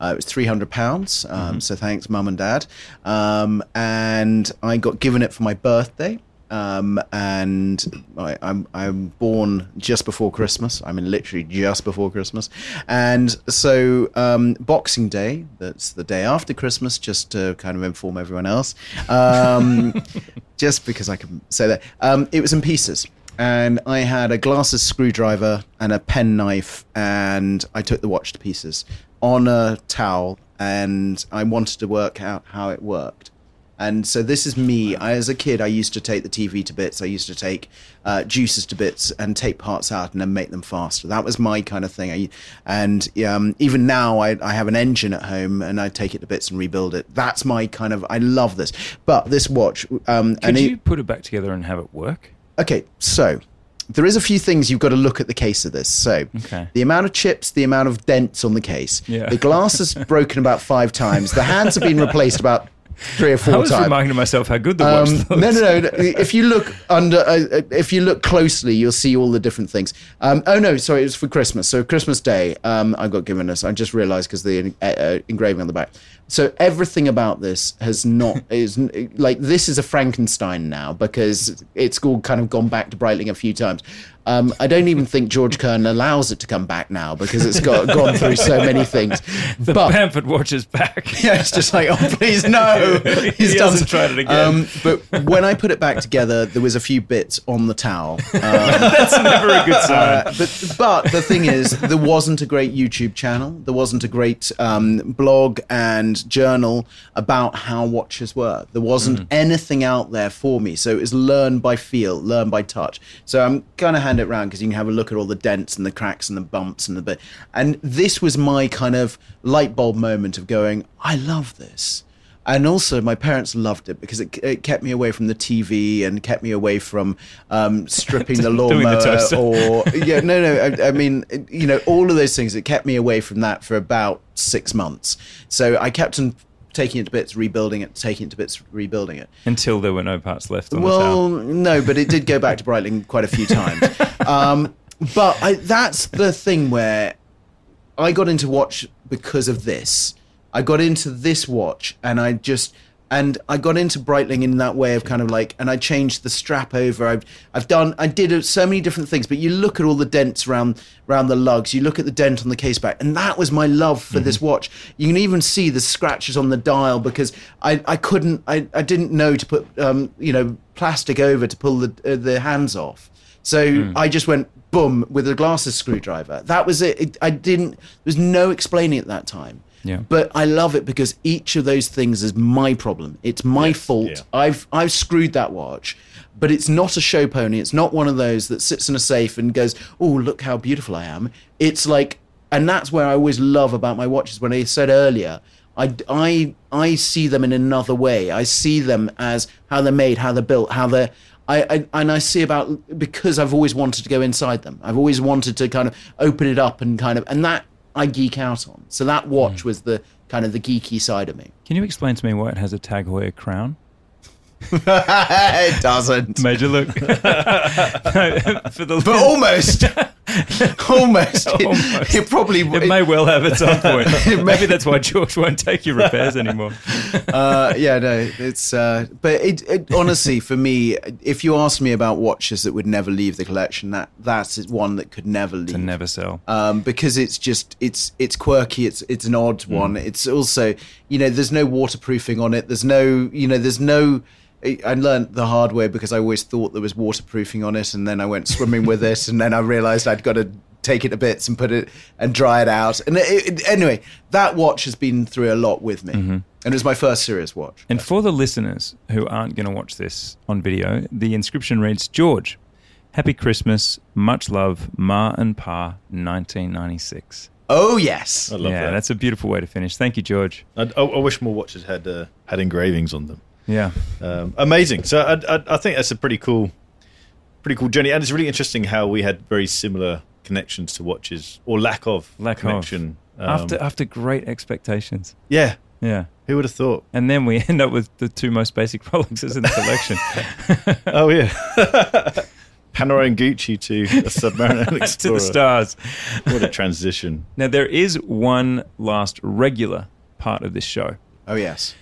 Uh, it was three hundred pounds. Um, So thanks, mum and dad. Um, and I got given it for my birthday. Um, and I, I'm I'm born just before Christmas. I mean, literally just before Christmas. And so um, Boxing Day, that's the day after Christmas, just to kind of inform everyone else. Um, <laughs> just because I can say that um, it was in pieces and I had a glasses screwdriver and a pen knife, and I took the watch to pieces on a towel, and I wanted to work out how it worked. And so this is me. I, as a kid, I used to take the TV to bits. I used to take uh, juices to bits and take parts out and then make them faster. That was my kind of thing. I, and um, even now, I, I have an engine at home and I take it to bits and rebuild it. That's my kind of. I love this. But this watch, um, Could and it- you put it back together and have it work? Okay, so there is a few things you've got to look at the case of this. So Okay. the amount of chips, the amount of dents on the case. Yeah. The glass is broken about five times. The hands have been replaced about three or <laughs> four times. I was times. reminding myself how good the watch Um, looks. no, no, no. <laughs> If you look under, uh, if you look closely, you'll see all the different things. Um, oh no, sorry, it was for Christmas. So Christmas Day, um, I got given this. I just realised because the uh, uh, engraving on the back. So everything about this has not <laughs> is like this is a Frankenstein now because it's all kind of gone back to Breitling a few times. Um, I don't even think Georges Kern allows it to come back now because it's got gone through so many things. <laughs> the but Bamford watch is back. <laughs> yeah, it's just like, oh, please, no. <laughs> He done hasn't tried it again. Um, but when I put it back together, there was a few bits on the towel. Um, That's never a good sign. uh, but but the thing is, there wasn't a great YouTube channel. There wasn't a great um, blog and journal about how watches were. There wasn't anything out there for me. So it was learn by feel, learn by touch. So I'm going to hand it round because you can have a look at all the dents and the cracks and the bumps and the bit. And this was my kind of light bulb moment of going, I love this and also my parents loved it because it, it kept me away from the TV and kept me away from um, stripping the <laughs> the lawnmower toaster. or yeah no no I, I mean it- you know all of those things it kept me away from that for about six months so I kept on taking it to bits rebuilding it taking it to bits rebuilding it Until there were no parts left on the well, no, but it did go back to Breitling quite a few <laughs> times. Um, but I, that's the thing where I got into watch because of this. I got into this watch, and I just and I got into Breitling in that way of kind of like, and I changed the strap over. I've I've done I did so many different things, but you look at all the dents around around the lugs. You look at the dent on the case back, and that was my love for this watch. You can even see the scratches on the dial because I I couldn't I, I didn't know to put um you know plastic over to pull the uh, the hands off. So I just went boom with a glasses screwdriver. That was it. it. I didn't. There was no explaining at that time. Yeah. But I love it because each of those things is my problem. It's my fault. yeah. I've I've screwed that watch. But it's not a show pony. It's not one of those that sits in a safe and goes, "Oh, look how beautiful I am." It's like, and that's where I always love about my watches. When I said earlier, I I I see them in another way. I see them as how they're made, how they're built, how they're. I, I and I see about because I've always wanted to go inside them. I've always wanted to kind of open it up and kind of and that I geek out on. So that watch hmm. was the kind of the geeky side of me. Can you explain to me why it has a Tag Heuer crown? <laughs> it doesn't. Major look. <laughs> For the But almost, <laughs> almost, It, Almost. it probably it may well have at some point. It may- Maybe that's why George won't take your repairs anymore. uh, yeah, no, it's. Uh, but it, it honestly, for me, if you ask me about watches that would never leave the collection, that that's one that could never leave. To never sell. um, because it's just it's it's quirky. It's it's an odd one. It's also you know there's no waterproofing on it. There's no you know there's no. I learned the hard way because I always thought there was waterproofing on it, and then I went swimming with it, and then I realised I'd got to take it to bits and put it and dry it out. And it, it- anyway, that watch has been through a lot with me, and it was my first serious watch. And for the listeners who aren't going to watch this on video, the inscription reads George, Happy Christmas, much love, Ma and Pa, 1996. Oh yes, I love yeah, that. that's a beautiful way to finish. Thank you, George. I, I, I wish more watches had uh, had engravings on them. Yeah. Um, amazing. So I, I, I think that's a pretty cool, pretty cool journey, and it's really interesting how we had very similar connections to watches or lack of Lack of. connection. Um, after after great expectations. yeah, Yeah. who would have thought? And then we <laughs> end up with the two most basic <laughs> Rolexes in the collection. <laughs> Oh yeah, Panerai and Gucci to a Submariner to Explorer. the stars. What a transition! Now, there is one last regular part of this show. oh yes.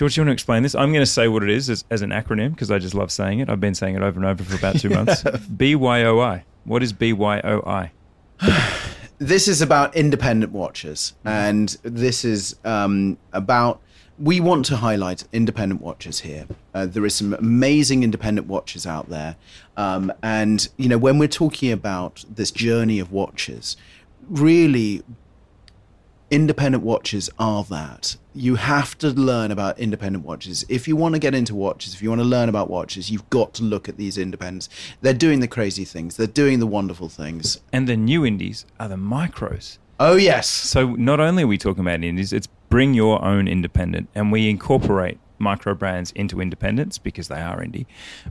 George, you want to explain this? I'm going to say what it is as, as an acronym because I just love saying it. I've been saying it over and over for about two <laughs> months. BYOI. What is BYOI? <sighs> this is about independent watchers, and this is um, about. We want to highlight independent watchers here. Uh, there is some amazing independent watchers out there, um, and you know when we're talking about this journey of watches, really independent watches are that. You have to learn about independent watches. If you want to get into watches, if you want to learn about watches, you've got to look at these independents. They're doing the crazy things, they're doing the wonderful things. And the new indies are the micros. Oh, yes. So not only are we talking about indies, it's bring your own independent, and we incorporate micro brands into independence because they are indie,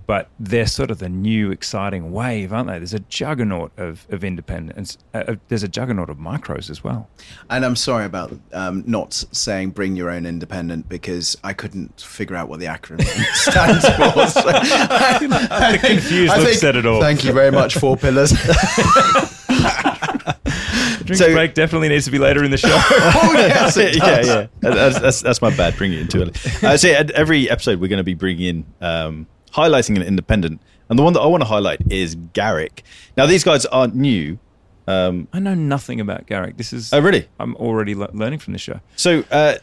but they're sort of the new exciting wave, aren't they? There's a juggernaut of, of independence. Uh, uh, there's a juggernaut of micros as well. And I'm sorry about um, not saying bring your own independent because I couldn't figure out what the acronym <laughs> stands for. So I, <laughs> the confused I look think- said it all. Thank you very much, Four Pillars. <laughs> Drink So- break definitely needs to be later in the show. <laughs> oh, yes, <laughs> it yeah, yeah. That's, that's, that's my bad. Bringing it in too early. I say at every episode we're going to be bringing in um, highlighting an independent, and the one that I want to highlight is Garrick. Now these guys aren't new. Um, I know nothing about Garrick. This is oh, really? I'm already le- learning from this show. So uh,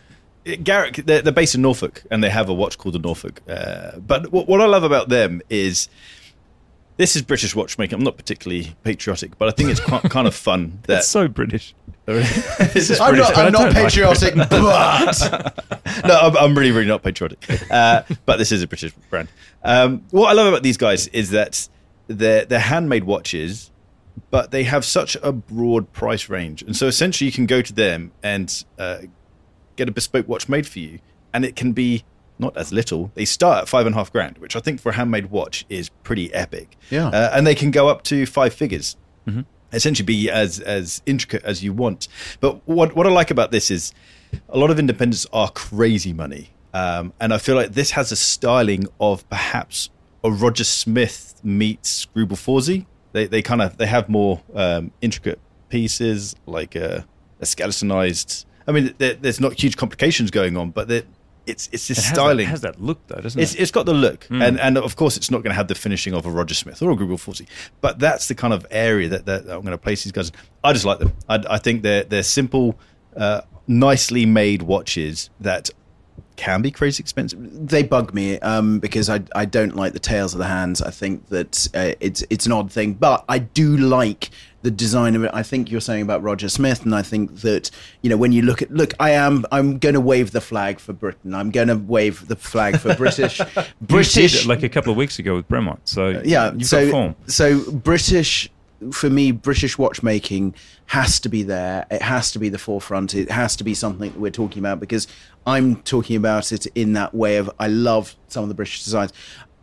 Garrick, they're, they're based in Norfolk, and they have a watch called the Norfolk. Uh, but what, what I love about them is this is British watchmaking. I'm not particularly patriotic, but I think it's quite, kind of fun. <laughs> That That's so British. <laughs> this is I'm British, not, I I'm not don't like patriotic, <laughs> but no, I'm, I'm really, really not patriotic. Uh, but this is a British brand. Um, what I love about these guys is that they're, they're handmade watches, but they have such a broad price range. And so essentially, you can go to them and uh, get a bespoke watch made for you, and it can be not as little. They start at five and a half grand, which I think for a handmade watch is pretty epic. Yeah. Uh, and they can go up to five figures essentially be as as intricate as you want. But what what I like about this is a lot of independents are crazy money, um, and I feel like this has a styling of perhaps a Roger Smith meets Greubel Forsey. They they kind of they have more um, intricate pieces like a, a skeletonized. I mean, there, there's not huge complications going on, but they're- it's it's this It has styling. That, has that look though, doesn't It's, it? it's got the look, Hmm. and and of course, it's not going to have the finishing of a Roger Smith or a Greubel Forsey, but that's the kind of area that, that, that I'm going to place these guys. in. I just like them. I, I think they're they're simple, uh, nicely made watches that can be crazy expensive. they bug me um, because I, I don't like the tails of the hands. I think that uh, it's it's an odd thing, but I do like the design of it. I think you're saying about Roger Smith, and I think that you know when you look at look, I am I'm going to wave the flag for Britain. I'm going to wave the flag for <laughs> British British like a couple of weeks ago with Bremont. So yeah you've so got form. so british for me british watchmaking has to be there it has to be the forefront it has to be something that we're talking about because i'm talking about it in that way of i love some of the british designs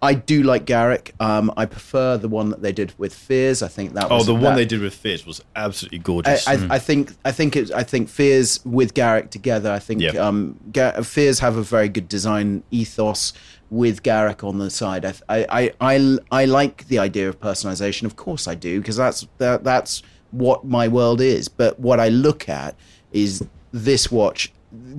I do like Garrick. Um, I prefer the one that they did with Fears. I think that Oh, was the one that- they did with Fears was absolutely gorgeous. I, I think I think it, I think Fears with Garrick together. I think Yeah. um, Ga- Fears have a very good design ethos with Garrick on the side. I, I, I, I, I like the idea of personalization. Of course, I do because that's that, that's what my world is. But what I look at is this watch.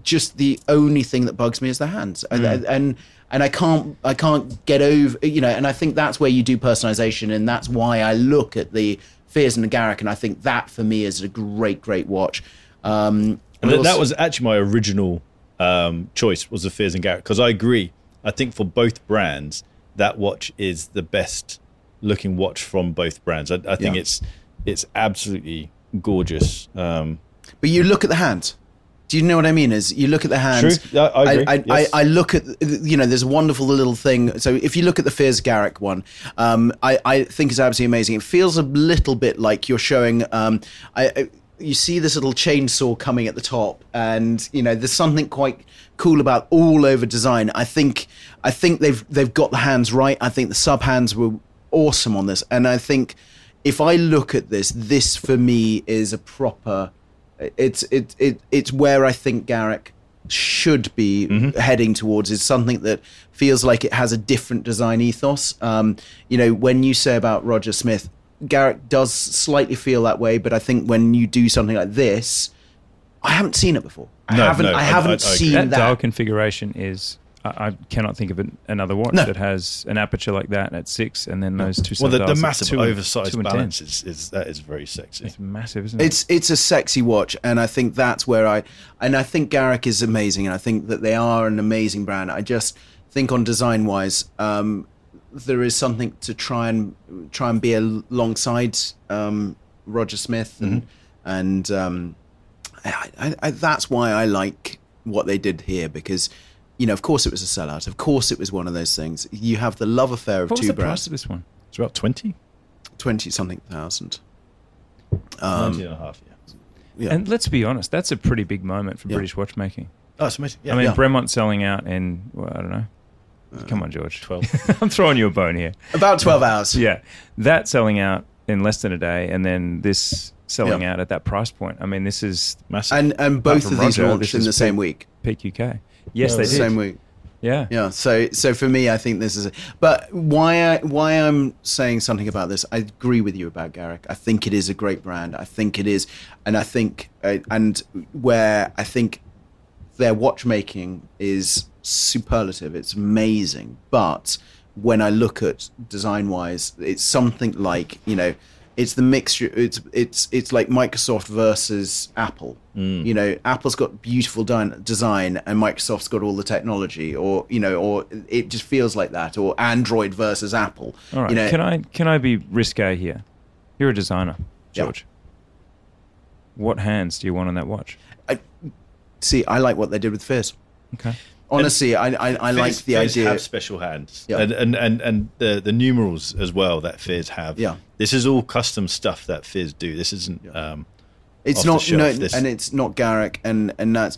Just the only thing that bugs me is the hands, and and and I can't I can't get over you know. And I think that's where you do personalization, and that's why I look at the Fears and the Garrick, and I think that for me is a great great watch. Um, And that, that was actually my original um, choice was the Fears and Garrick because I agree. I think for both brands, that watch is the best looking watch from both brands. I, I think Yeah. it's it's absolutely gorgeous. Um, But you look at the hand. Do you know what I mean? Is you look at the hands. True. Yeah, I agree. I, Yes. I, I look at you know. There's a wonderful little thing. So if you look at the Fears Garrick one, um, I, I think it's absolutely amazing. It feels a little bit like you're showing. Um, I, I you see this little chainsaw coming at the top, and you know there's something quite cool about all over design. I think I think they've they've got the hands right. I think the sub hands were awesome on this, and I think if I look at this, this for me is a proper. It's it, it it's where I think Garrick should be heading towards is something that feels like it has a different design ethos. Um, you know, when you say about Roger Smith, Garrick does slightly feel that way, but I think when you do something like this, I haven't seen it before. I No, haven't. no, I I- haven't I- I agree. seen that, that. dial configuration is. I, I cannot think of an, another watch No. that has an aperture like that at six, and then those two. well, the, the sub-dials at massive two oversized two balance is, is that is very sexy. It's massive, isn't it? It's it's a sexy watch, and I think that's where I and I think Garrick is amazing, and I think that they are an amazing brand. I just think on design wise, um, there is something to try and try and be alongside um, Roger Smith, and and um, I, I, I, that's why I like what they did here because. You know, of course, it was a sellout. Of course, it was one of those things. You have the love affair of what was two the price of this one? It's about 20, twenty something thousand. 19 um, and a half, yeah. Yeah. And let's be honest, that's a pretty big moment for Yeah. British watchmaking. Oh, it's amazing. Yeah, I mean, Yeah. Bremont selling out in well, I don't know. Uh, Come on, George. twelve. <laughs> I'm throwing you a bone here. About 12 hours. <laughs> Yeah, that selling out in less than a day, and then this selling Yeah. out at that price point. I mean, this is Massive. And and both of these Roger, launched in is the same big. week. peak UK. Yes, No, they it's did. Same week. Yeah. Yeah. So so for me, I think this is. A, But why I why I'm saying something about this, I agree with you about Garrick. I think it is a great brand. I think it is, and I think uh, and where I think their watchmaking is superlative. It's amazing. But when I look at design wise, it's something like you know. It's the mixture. It's it's it's like Microsoft versus Apple. Mm. You know, Apple's got beautiful di- design, and Microsoft's got all the technology, or you know, or it just feels like that. Or Android versus Apple. All right. You know, can I can I be risque here? You're a designer, Yeah. George. What hands do you want on that watch? I, see, I like what they did with Fears. Okay. Honestly, I I, I like the idea. have special hands, Yeah. and, and and and the the numerals as well that Fears have. Yeah. this is all custom stuff that Fears do. This isn't. Um, It's not shelf, no, this- and it's not Garrick, and and that's.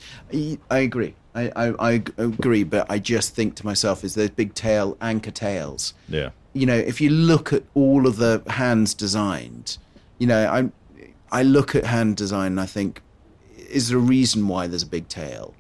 I agree. I, I, I agree, but I just think to myself, is those big tail anchor tails. yeah, You know, if you look at all of the hands designed, you know, I I look at hand design and I think, is there a reason why there's a big tail?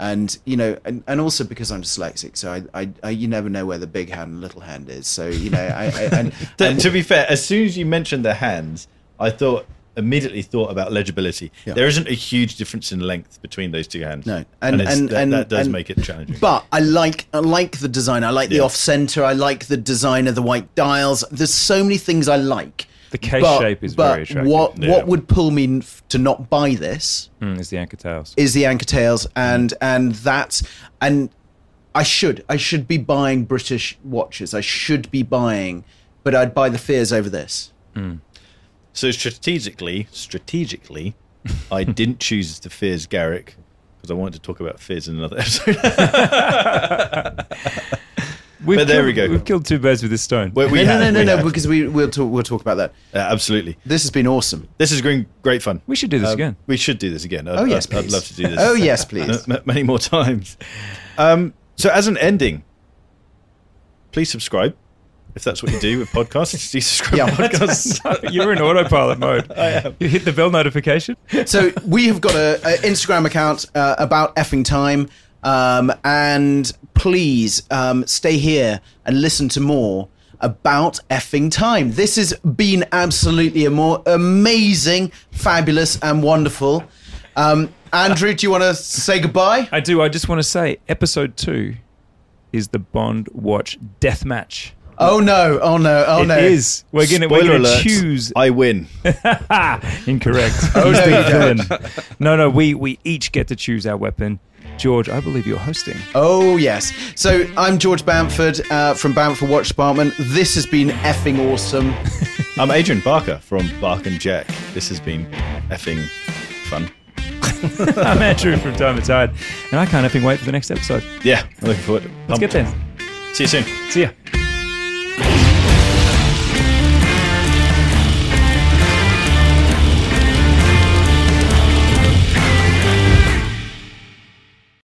And you know, and, and also because I'm dyslexic, so I, I, I you never know where the big hand and little hand is. So you know, I, I and, <laughs> To, and to be fair, as soon as you mentioned the hands, I thought immediately thought about legibility. Yeah. There isn't a huge difference in length between those two hands. No, and it's- and that, and that does and- make it challenging. But I like I like the design. I like the off center. I like the design of the white dials. There's so many things I like. The case But- shape is but very attractive. What Yeah. what would pull me n- f- to not buy this Mm, is the anchor tails. is the anchor tails, and and that's and I should I should be buying British watches. I should be buying, but I'd buy the Fears over this. So strategically, strategically, I didn't choose the fears Garrick because I wanted to talk about fears in another <laughs> episode. <laughs> We've But there killed- we go. We've killed two birds with this stone. We- we no, have, no, no, we no, no, have. because we we'll talk we'll talk about that. Uh, absolutely. This has been awesome. This is great, great fun. we should do this Um, again. We should do this again. I'd, Oh, yes, I'd, I'd please. love to do this. <laughs> Oh <laughs> yes, please. many more times. Um, so, as an ending, please subscribe if that's what you do with podcasts. Do you subscribe Yeah. to podcasts? <laughs> You're in autopilot mode. I am. You hit the bell notification. so we have got a, a Instagram account uh, about effing time, um, and please um, stay here and listen to more about effing time. This has been absolutely a more amazing, fabulous, and wonderful. Um, Andrew, do you want to say goodbye? I do. I just want to say, episode two is the Bond watch death match. Oh no! Oh no! Oh It no! It is. We're gonna we're Spoiler gonna alert, choose. I win. <laughs> Incorrect. Oh, no, the you don't. villain. No, no. We we each get to choose our weapon. George, I believe you're hosting. Oh yes. So I'm George Bamford uh, from Bamford Watch Department. This has been effing awesome. <laughs> I'm Adrian Barker from Bark and Jack. This has been effing fun. <laughs> I'm Andrew from Time to Tide, and I can't effing wait for the next episode. Yeah, I'm looking forward. Let's get there. See you soon. See ya.